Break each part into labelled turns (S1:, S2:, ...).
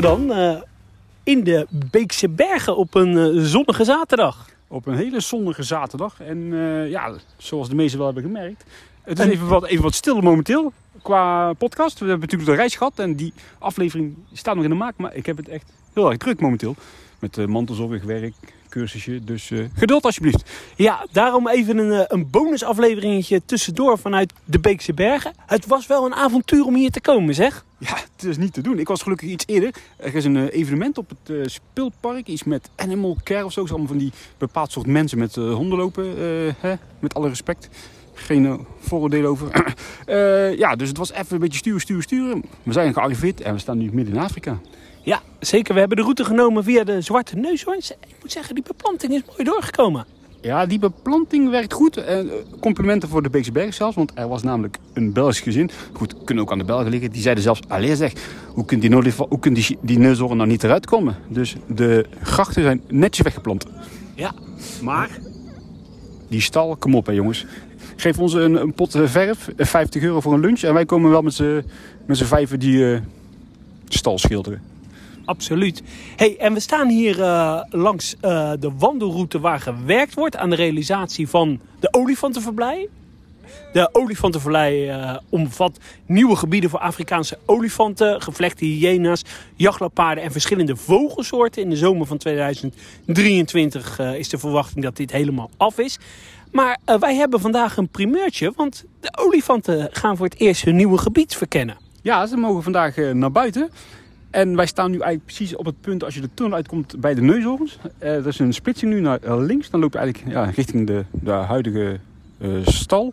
S1: staan we dan eh, in de Beekse Bergen op een eh, zonnige zaterdag.
S2: Op een hele zonnige zaterdag. En eh, ja, zoals de meesten wel hebben gemerkt. Het is
S1: En-
S2: even wat, even wat stil momenteel qua podcast. We hebben natuurlijk de reis gehad. En die aflevering staat nog in de maak. Maar ik heb het echt heel erg druk momenteel. Met uh, mantelzorg, werk, cursusje. Dus geduld alsjeblieft.
S1: Ja, daarom even een, een bonusafleveringetje tussendoor vanuit de Beekse Bergen. Het was wel een avontuur om hier te komen, zeg.
S2: Ja, het is niet te doen. Ik was gelukkig iets eerder. Er is een eh, evenement op het eh, speelpark. Iets met animal care of zo. Allemaal van die bepaald soort mensen met eh, honden lopen. hè? Met alle respect. Geen vooroordelen over. Ja, dus het was even een beetje sturen, sturen, sturen. We zijn gearriveerd en we staan nu midden in Afrika.
S1: Ja, zeker. We hebben de route genomen via de Zwarte Neushoorns. Ik moet zeggen, die beplanting is mooi doorgekomen.
S2: Ja, die beplanting werkt goed. En eh, complimenten voor de Beekse Bergen zelfs. Want er was namelijk een Belgisch gezin. Goed, kunnen ook aan de Belgen liggen. Die zeiden zelfs, allee zeg, hoe kunnen die, hoe kunnen die, die neushoorn nou niet eruit komen? Dus de grachten zijn netjes weggeplant.
S1: Ja,
S2: Maar die stal, kom op hè jongens. Geef ons een, een pot eh, verf, eh, 50 euro voor een lunch. En wij komen wel met z'n vijven die eh, stal schilderen.
S1: Absoluut. Hey, en we staan hier eh, langs eh, de wandelroute waar gewerkt wordt aan de realisatie van de olifantenverblijf. De olifantenvallei eh, omvat nieuwe gebieden voor Afrikaanse olifanten, gevlechte hyena's, jachtlapaarden en verschillende vogelsoorten. In de zomer van 2023 eh, is de verwachting dat dit helemaal af is. Maar wij hebben vandaag een primeurtje, want de olifanten gaan voor het eerst hun nieuwe gebied verkennen.
S2: Ja, ze mogen vandaag naar buiten. En wij staan nu eigenlijk precies op het punt als je de tunnel uitkomt bij de neushoorns. Eh er is een splitsing nu naar eh, links. Dan loop je eigenlijk ja, richting de, de huidige eh, stal.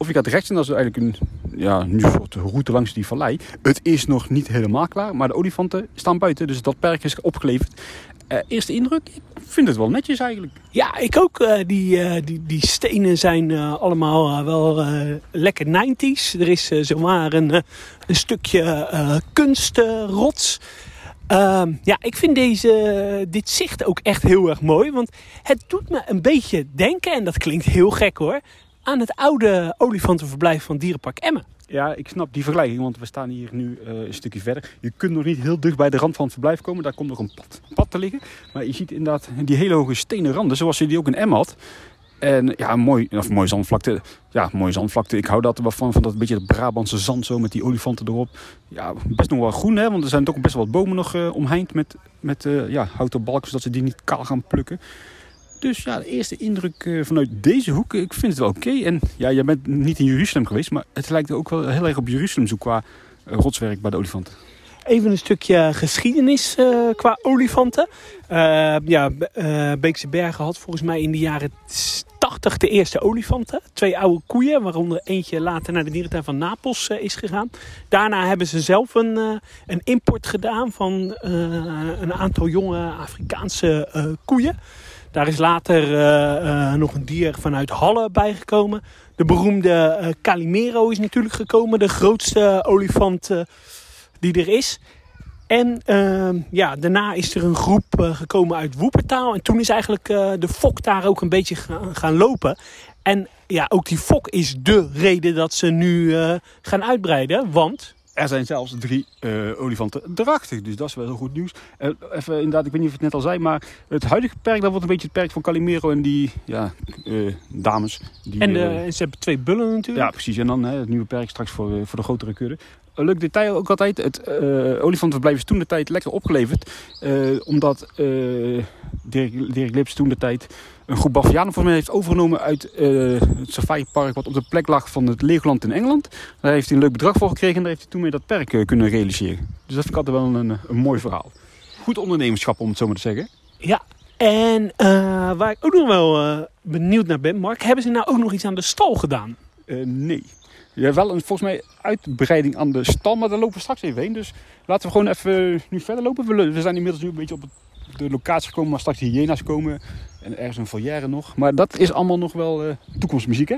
S2: Of je gaat rechts en dat is eigenlijk een, ja, soort route langs die vallei. Het is nog niet helemaal klaar, maar de olifanten staan buiten. Dus dat perk is opgeleverd. Eh, eerste indruk, ik vind het wel netjes eigenlijk.
S1: Ja, ik ook. eh, die, eh, die, die stenen zijn allemaal wel lekker 90s. Er is zomaar een, een stukje kunstrots. Ehm, ja, ik vind deze, dit zicht ook echt heel erg mooi. Want het doet me een beetje denken, en dat klinkt heel gek hoor, aan het oude olifantenverblijf van Dierenpark Emmen.
S2: Ja, ik snap die vergelijking, want we staan hier nu eh, een stukje verder. Je kunt nog niet heel dicht bij de rand van het verblijf komen. Daar komt nog een pad, pad te liggen. Maar je ziet inderdaad die hele hoge stenen randen, zoals je die ook in Emmen had. En ja, mooi, of mooi zandvlakte. Ja, mooie zandvlakte. Ik hou dat wel van, van dat beetje het Brabantse zand zo met die olifanten erop. Ja, best nog wel groen hè, want er zijn toch best wel wat bomen nog eh, omheind met, met eh, ja, houten balken, zodat ze die niet kaal gaan plukken. Dus ja, de eerste indruk eh, vanuit deze hoek, ik vind het wel oké. En ja, jij bent niet in Jeruzalem geweest, maar het lijkt ook wel heel erg op Jeruzalem zo qua eh, rotswerk bij de olifanten.
S1: Even een stukje geschiedenis eh, qua olifanten. Ja, Be- Beekse Bergen had volgens mij in de jaren 80 de eerste olifanten. Twee oude koeien, waaronder eentje later naar de dierentuin van Napels is gegaan. Daarna hebben ze zelf een, een import gedaan van een aantal jonge Afrikaanse koeien. Daar is later eh, eh, nog een dier vanuit Halle bijgekomen. De beroemde eh, Calimero is natuurlijk gekomen, de grootste olifant die er is. En ehm, ja, daarna is er een groep gekomen uit Woepertaal. En toen is eigenlijk de fok daar ook een beetje gaan, gaan lopen. En ja, ook die fok is de reden dat ze nu gaan uitbreiden. Want
S2: Er zijn zelfs drie eh, olifanten drachtig, dus dat is wel heel goed nieuws. Eh, even inderdaad, ik weet niet of ik het net al zei, maar het huidige perk, dat wordt een beetje het perk van Calimero en die ja, eh, dames. Die,
S1: en, ze hebben twee bullen natuurlijk.
S2: Ja, precies. En dan hè, het nieuwe perk straks voor, voor de grotere kudde. Een leuk detail ook altijd. Het olifantenverblijf is toen de tijd lekker opgeleverd. omdat Dirk, Dirk Lips toen de tijd een groep Bavianen voor mij heeft overgenomen uit eh, het safaripark wat op de plek lag van het Legoland in Engeland. Daar heeft hij een leuk bedrag voor gekregen en daar heeft hij toen mee dat perk eh, kunnen realiseren. Dus dat vind ik altijd wel een, een mooi verhaal. Goed ondernemerschap om het zo maar te zeggen.
S1: Ja, en eh, waar ik ook nog wel benieuwd naar ben, Mark, hebben ze nou ook nog iets aan de stal gedaan?
S2: Nee. Ja, wel een volgens mij uitbreiding aan de stal, maar daar lopen we straks even heen. Dus laten we gewoon even nu verder lopen. We, we zijn inmiddels nu een beetje op het- de locatie gekomen waar straks de hyena's komen. En ergens een volière nog. Maar dat is allemaal nog wel eh, toekomstmuziek, hè?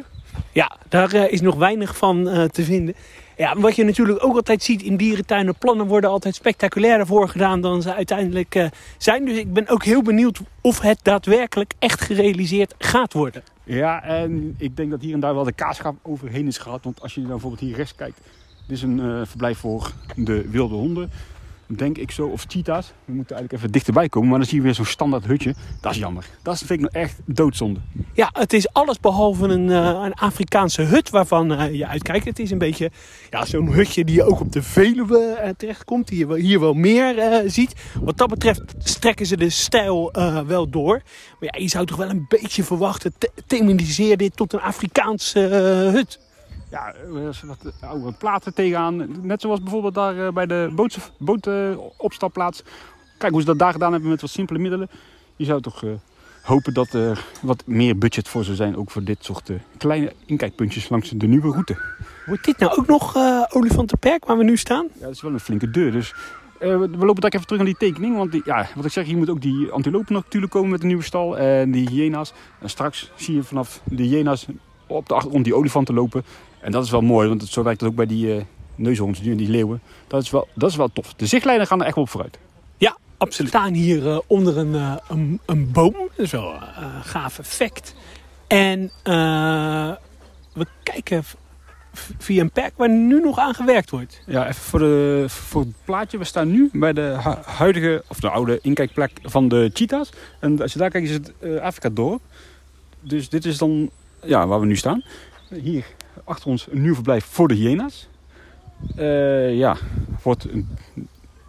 S1: Ja, daar eh, is nog weinig van eh, te vinden. Ja, wat je natuurlijk ook altijd ziet in dierentuinen, plannen worden altijd spectaculairder voorgedaan dan ze uiteindelijk zijn. Dus ik ben ook heel benieuwd of het daadwerkelijk echt gerealiseerd gaat worden.
S2: Ja, en ik denk dat hier en daar wel de kaasschap overheen is gehad. Want als je dan bijvoorbeeld hier rechts kijkt. Dit is een verblijf voor de wilde honden. Denk ik zo. Of cheetahs. We moeten eigenlijk even dichterbij komen. Maar dan zie je weer zo'n standaard hutje. Dat is jammer. Dat vind ik nou echt doodzonde.
S1: Ja, het is alles behalve een, eh, een Afrikaanse hut waarvan eh, je uitkijkt. Het is een beetje ja, zo'n hutje die je ook op de Veluwe eh, terechtkomt. Die je hier wel meer ziet. Wat dat betreft strekken ze de stijl wel door. Maar ja, je zou toch wel een beetje verwachten. te- Thematiseer dit tot een Afrikaanse hut.
S2: Ja, er is wat oude platen tegenaan. Net zoals bijvoorbeeld daar eh, bij de boot, bootopstapplaats. Kijk hoe ze dat daar gedaan hebben met wat simpele middelen. Je zou toch eh, hopen dat er wat meer budget voor zou zijn. Ook voor dit soort eh, kleine inkijkpuntjes langs de nieuwe route.
S1: Wordt dit nou ook nog eh Olifantenperk waar we nu staan?
S2: Ja, dat is wel een flinke deur. Dus eh, we we lopen daar even terug naar die tekening. Want die, ja, wat ik zeg, hier moet ook die antilopen natuurlijk komen met de nieuwe stal. En die hyena's. En straks zie je vanaf de hyena's op de achtergrond die olifanten lopen. En dat is wel mooi, want het, zo werkt het ook bij die eh neushoorns, die, die leeuwen. Dat is, wel, dat is wel tof. De zichtlijnen gaan er echt wel op vooruit.
S1: Ja, absoluut. We staan hier eh, onder een, eh, een, een boom. Dat is wel een eh, gaaf effect. En eh, we kijken via een perk waar nu nog aan gewerkt wordt.
S2: Ja, even voor, de, voor het plaatje. We staan nu bij de hu- huidige, of de oude inkijkplek van de cheetahs. En als je daar kijkt is het Afrika dorp. Dus dit is dan ja, waar we nu staan. Hier achter ons een nieuw verblijf voor de hyena's. Eh, ja, wordt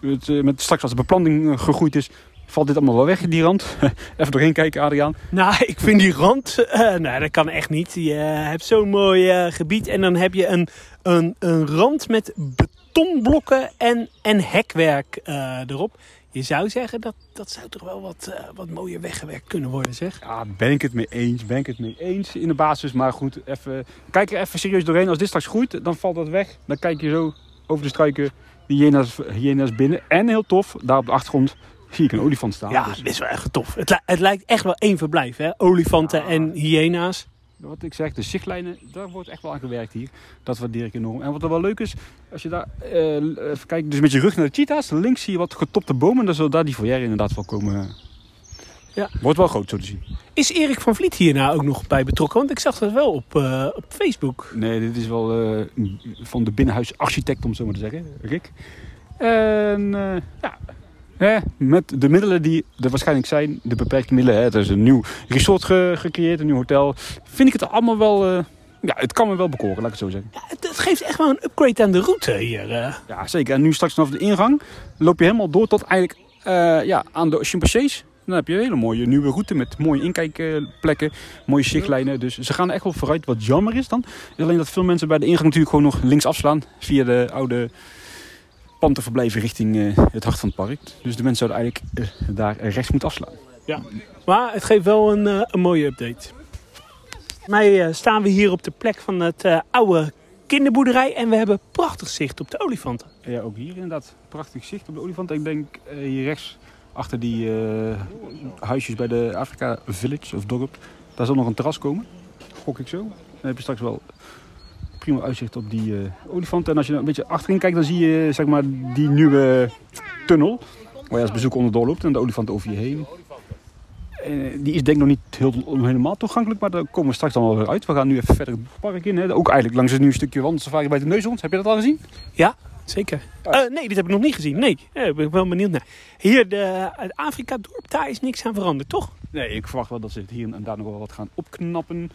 S2: het, eh, met straks als de beplanting eh, gegroeid is, valt dit allemaal wel weg, die rand. Even doorheen kijken, Adriaan.
S1: Nou, ik vind die rand, nou, dat kan echt niet. Je hebt zo'n mooi gebied en dan heb je een, een, een rand met betonblokken en, en hekwerk erop. Je zou zeggen dat dat zou toch wel wat, eh, wat mooier weggewerkt kunnen worden, zeg.
S2: Ja, ben ik het mee eens, ben ik het mee eens in de basis. Maar goed, even, kijk er even serieus doorheen. Als dit straks groeit, dan valt dat weg. Dan kijk je zo over de struiken, de hyena's, hyena's binnen. En heel tof, daar op de achtergrond zie ik een olifant staan.
S1: Ja,
S2: Dus
S1: dit is wel echt tof. Het, li- het lijkt echt wel één verblijf, hè? Olifanten
S2: Ja.
S1: en hyena's.
S2: Wat ik zeg, de zichtlijnen, daar wordt echt wel aan gewerkt hier. Dat waardeer ik enorm. En wat er wel leuk is, als je daar eh, even kijkt, dus met je rug naar de cheetahs. Links zie je wat getopte bomen. Dan zal daar die foyer inderdaad wel komen.
S1: Ja.
S2: Wordt wel groot zo te zien.
S1: Is Erik van Vliet hier nou ook nog bij betrokken? Want ik zag dat wel op, eh, op Facebook.
S2: Nee, dit is wel eh, van de binnenhuisarchitect, om het zo maar te zeggen, Rick. En eh, ja, hè, met de middelen die er waarschijnlijk zijn, de beperkte middelen. Hè, er is een nieuw resort ge- gecreëerd, een nieuw hotel. Vind ik het allemaal wel, eh, ja, het kan me wel bekoren, laat ik het zo zeggen.
S1: Ja, het, geeft echt wel een upgrade aan de route hier. eh.
S2: Ja, zeker. En nu straks vanaf de ingang loop je helemaal door tot eigenlijk eh, ja, aan de Chimpansés. Dan heb je een hele mooie nieuwe route met mooie inkijkplekken, mooie zichtlijnen. Dus ze gaan er echt wel vooruit. Wat jammer is dan, is alleen dat veel mensen bij de ingang natuurlijk gewoon nog links afslaan. Via de oude plantenverblijven richting eh, het hart van het park. Dus de mensen zouden eigenlijk eh, daar rechts moeten afslaan.
S1: Maar het geeft wel een, eh, een mooie update. Mij staan we hier op de plek van het oude kinderboerderij. En we hebben prachtig zicht op de olifanten.
S2: Ja, ook hier inderdaad prachtig zicht op de olifant. Ik denk hier rechts achter die huisjes bij de Afrika Village of dorp. Daar zal nog een terras komen. Gok ik zo. Dan heb je straks wel prima uitzicht op die eh olifant. En als je een beetje achterin kijkt, dan zie je zeg maar die nieuwe tunnel. Waar je als bezoeker onderdoor loopt en de olifant over je heen. Eh, die is denk ik nog niet heel, helemaal toegankelijk, maar daar komen we straks dan wel weer uit. We gaan nu even verder het park in. Hè. Ook eigenlijk langs het nieuwe stukje wandelsafari bij de Neushoorns. Heb je dat al gezien?
S1: Zeker.
S2: Oh.
S1: Eh, nee, dit heb ik nog niet gezien. Nee, Eh, ik ben wel benieuwd naar. Hier, de, het Afrika-dorp, daar is niks aan veranderd, toch?
S2: Nee, ik verwacht wel dat ze het hier en daar nog wel wat gaan opknappen.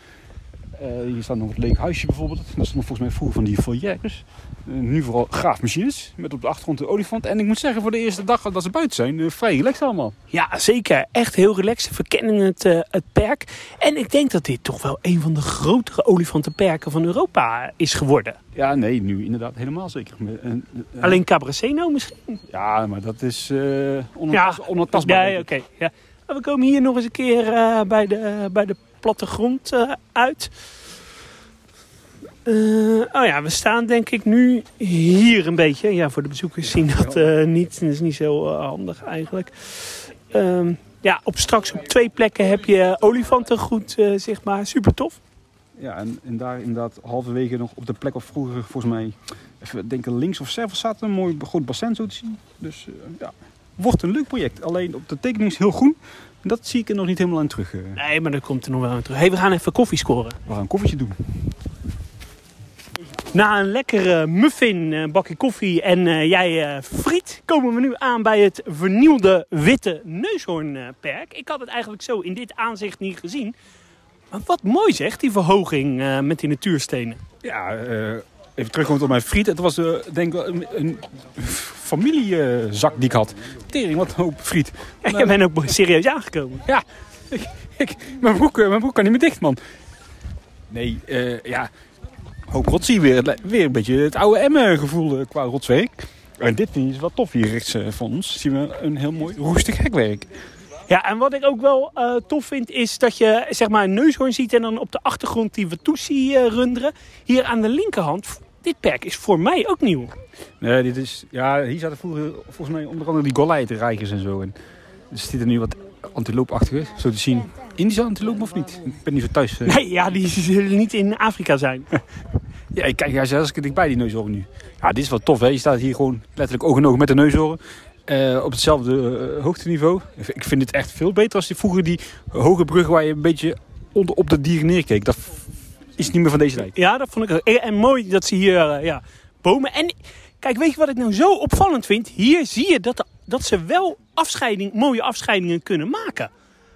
S2: Eh, hier staat nog het leeg huisje bijvoorbeeld. Dat is nog volgens mij vroeger van die foyers. Eh, nu vooral graafmachines. Met op de achtergrond de olifant. En ik moet zeggen, voor de eerste dag dat ze buiten zijn, eh, vrij relaxed allemaal.
S1: Ja, zeker. Echt heel relaxed. We kennen het, het perk. En ik denk dat dit toch wel een van de grotere olifantenperken van Europa is geworden.
S2: Ja, nee, nu inderdaad helemaal zeker.
S1: Alleen Cabraceno misschien?
S2: Ja, maar dat is onaantast-
S1: Ja.
S2: onaantastbaar.
S1: Ja,
S2: denk
S1: oké. ja. We komen hier nog eens een keer bij, de, bij de plattegrond eh uit. Eh, oh ja, we staan denk ik nu hier een beetje. Ja, voor de bezoekers zien dat eh, niet. Dat is niet zo handig eigenlijk. Ehm, ja, op straks op twee plekken heb je olifanten goed eh, zichtbaar. Super tof.
S2: Ja, en, en daar inderdaad halverwege nog op de plek of vroeger volgens mij, even denken links of zelf zat een mooi groot bassin zo te zien. Dus ja, wordt een leuk project. Alleen op de tekening is heel groen. Dat zie ik er nog niet helemaal aan terug. eh.
S1: Nee, maar dat komt er nog wel aan terug. Hey, we gaan even koffie scoren.
S2: We gaan een koffietje doen.
S1: Na een lekkere muffin, een bakje koffie en uh, jij uh, friet, komen we nu aan bij het vernieuwde witte neushoornperk. Ik had het eigenlijk zo in dit aanzicht niet gezien. Maar wat mooi zeg, die verhoging uh, met die natuurstenen.
S2: Ja, even terugkomen op mijn friet. Het was denk ik een, een familiezak die ik had. Tering, wat een hoop friet.
S1: Ja, je bent ook serieus aangekomen.
S2: Ja, ik, ik, mijn, broek, mijn broek kan niet meer dicht, man. Nee, ja, hoop rotsie weer. Weer een beetje het oude Emmen gevoel qua rotswerk. En dit is wel tof hier rechts van ons. Zien we een heel mooi roestig hekwerk.
S1: Ja, en wat ik ook wel uh, tof vind is dat je zeg maar een neushoorn ziet en dan op de achtergrond die Watusi uh, runderen. Hier aan de linkerhand, dit perk is voor mij ook nieuw.
S2: Nee, dit is, ja, hier zaten vroeger volgens mij onder andere die golleitenreigers en zo. En er zit er nu wat antiloopachtige, zo te zien. Indische antiloop of niet? Ik ben niet zo thuis.
S1: Uh... Nee, ja, die zullen niet in Afrika zijn.
S2: ja, ik kijk, ja, zelfs ik dichtbij die neushoorn nu. Ja, dit is wel tof, hè. Je staat hier gewoon letterlijk oog in oog met de neushoorn. Uh, op hetzelfde uh, hoogteniveau. Ik vind het echt veel beter als die vroeger die hoge brug waar je een beetje onder op de dieren neerkeek. Dat is niet meer van deze tijd.
S1: Ja, dat vond ik ook. En mooi dat ze hier uh, ja, bomen. En kijk, weet je wat ik nou zo opvallend vind? Hier zie je dat, de, dat ze wel afscheiding, mooie afscheidingen kunnen maken.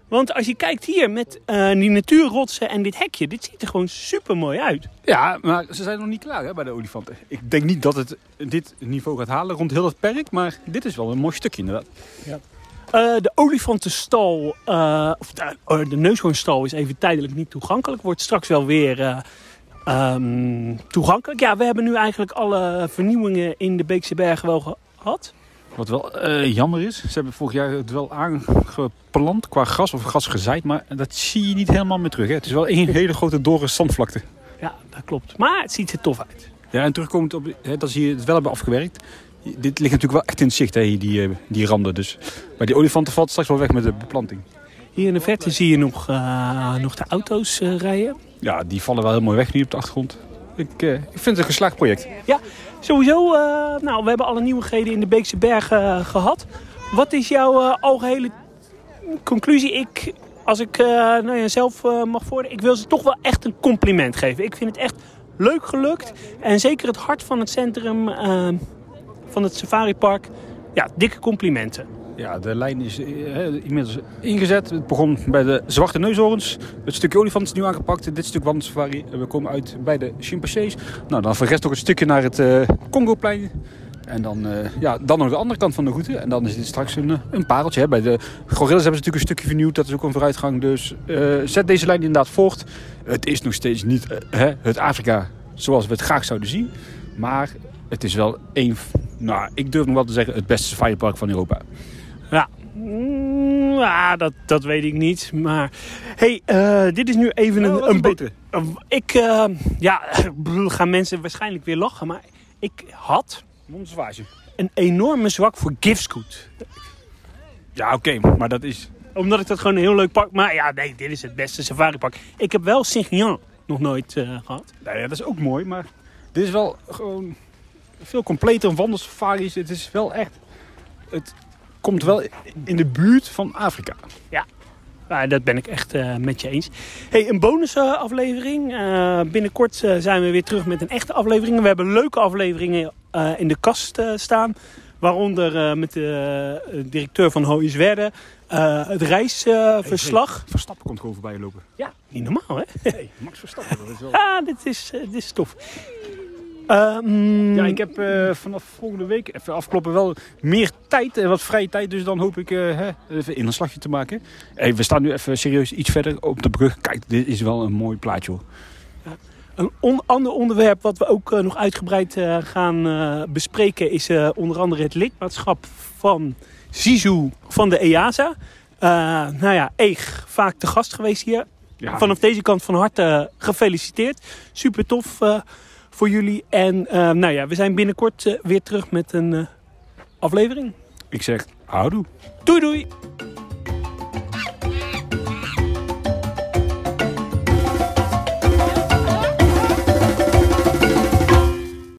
S1: Want als je kijkt hier met uh, die natuurrotsen en dit hekje, dit ziet er gewoon super mooi uit.
S2: Ja, maar ze zijn nog niet klaar hè, bij de olifanten. Ik denk niet dat het dit niveau gaat halen rond heel het perk, maar dit is wel een mooi stukje inderdaad.
S1: Ja. Uh, de olifantenstal, uh, of de, de neushoornstal is even tijdelijk niet toegankelijk. Wordt straks wel weer um, toegankelijk. Ja, we hebben nu eigenlijk alle vernieuwingen in de Beekse Bergen wel gehad.
S2: Wat wel uh, jammer is, ze hebben vorig jaar het wel aangeplant qua gras of gras gezaaid, maar dat zie je niet helemaal meer terug. Hè? Het is wel één hele grote dorre zandvlakte.
S1: Ja, dat klopt. Maar het ziet er tof uit.
S2: Ja, en terugkomend op hè, dat ze hier het wel hebben afgewerkt. Dit ligt natuurlijk wel echt in het zicht, hè, die, die randen. Dus. Maar die olifanten valt straks wel weg met de beplanting.
S1: Hier in de verte zie je nog, uh, nog de auto's uh, rijden.
S2: Ja, die vallen wel heel mooi weg nu op de achtergrond. Ik, uh, ik vind het een geslaagd project.
S1: Ja, sowieso. Nou, we hebben alle nieuwigheden in de Beekse Bergen gehad. Wat is jouw algehele conclusie? Ik, als ik nou ja, zelf mag worden, ik wil ze toch wel echt een compliment geven. Ik vind het echt leuk gelukt. En zeker het hart van het centrum van het safaripark. Ja, dikke complimenten.
S2: Ja, de lijn is eh, inmiddels ingezet. Het begon bij de zwarte neushoorns. Het stukje olifant is nu aangepakt. Dit stuk wandelsafari. We komen uit bij de chimpansees. Nou, dan verrest nog het stukje naar het uh, Congoplein. En dan, uh, ja, dan nog de andere kant van de route. En dan is dit straks een, een pareltje. Hè. Bij de gorillas hebben ze natuurlijk een stukje vernieuwd. Dat is ook een vooruitgang. Dus zet deze lijn inderdaad voort. Het is nog steeds niet uh, het Afrika zoals we het graag zouden zien. Maar het is wel een, nou, ik durf nog wel te zeggen, het beste safaripark van Europa.
S1: Ja, mm, ah, dat, dat weet ik niet. Maar hey, uh, dit is nu even een...
S2: Oh, een
S1: ik, uh, ja, gaan mensen waarschijnlijk weer lachen, maar ik had een enorme zwak voor Gifscoot.
S2: Ja, oké, okay, maar dat is...
S1: Omdat ik dat gewoon een heel leuk park... Maar ja, nee, dit is het beste safaripark. Ik heb wel Saint-Jean nog nooit uh, gehad.
S2: Nou ja, dat is ook mooi, maar dit is wel gewoon veel completer wandelsafaris. Het is wel echt... Het komt wel in de buurt van Afrika.
S1: Ja, ja dat ben ik echt uh, met je eens. Hey, een bonusaflevering. Uh, binnenkort uh, zijn we weer terug met een echte aflevering. We hebben leuke afleveringen in de kast staan. Waaronder met de directeur van Hoyerswerda. het reisverslag.
S2: Hey, hey, Verstappen komt gewoon voorbij lopen.
S1: Ja, niet normaal hè?
S2: Hey, Max Verstappen, dat is wel...
S1: ah, dit is, dit is tof.
S2: Um, ja, ik heb uh, vanaf volgende week, even afkloppen, wel meer tijd en wat vrije tijd. Dus dan hoop ik uh, hè, even in een slagje te maken. Hey, we staan nu even serieus iets verder op de brug. Kijk, dit is wel een mooi plaatje hoor.
S1: Ja. Een on ander onderwerp wat we ook uh, nog uitgebreid gaan bespreken is onder andere het lidmaatschap van Zizou van de EASA. nou ja, Eeg, vaak de gast geweest hier. Ja. Vanaf deze kant van harte gefeliciteerd. Super tof voor jullie. En uh, nou ja, we zijn binnenkort uh, weer terug met een uh, aflevering.
S2: Ik zeg houdoe.
S1: Doei doei.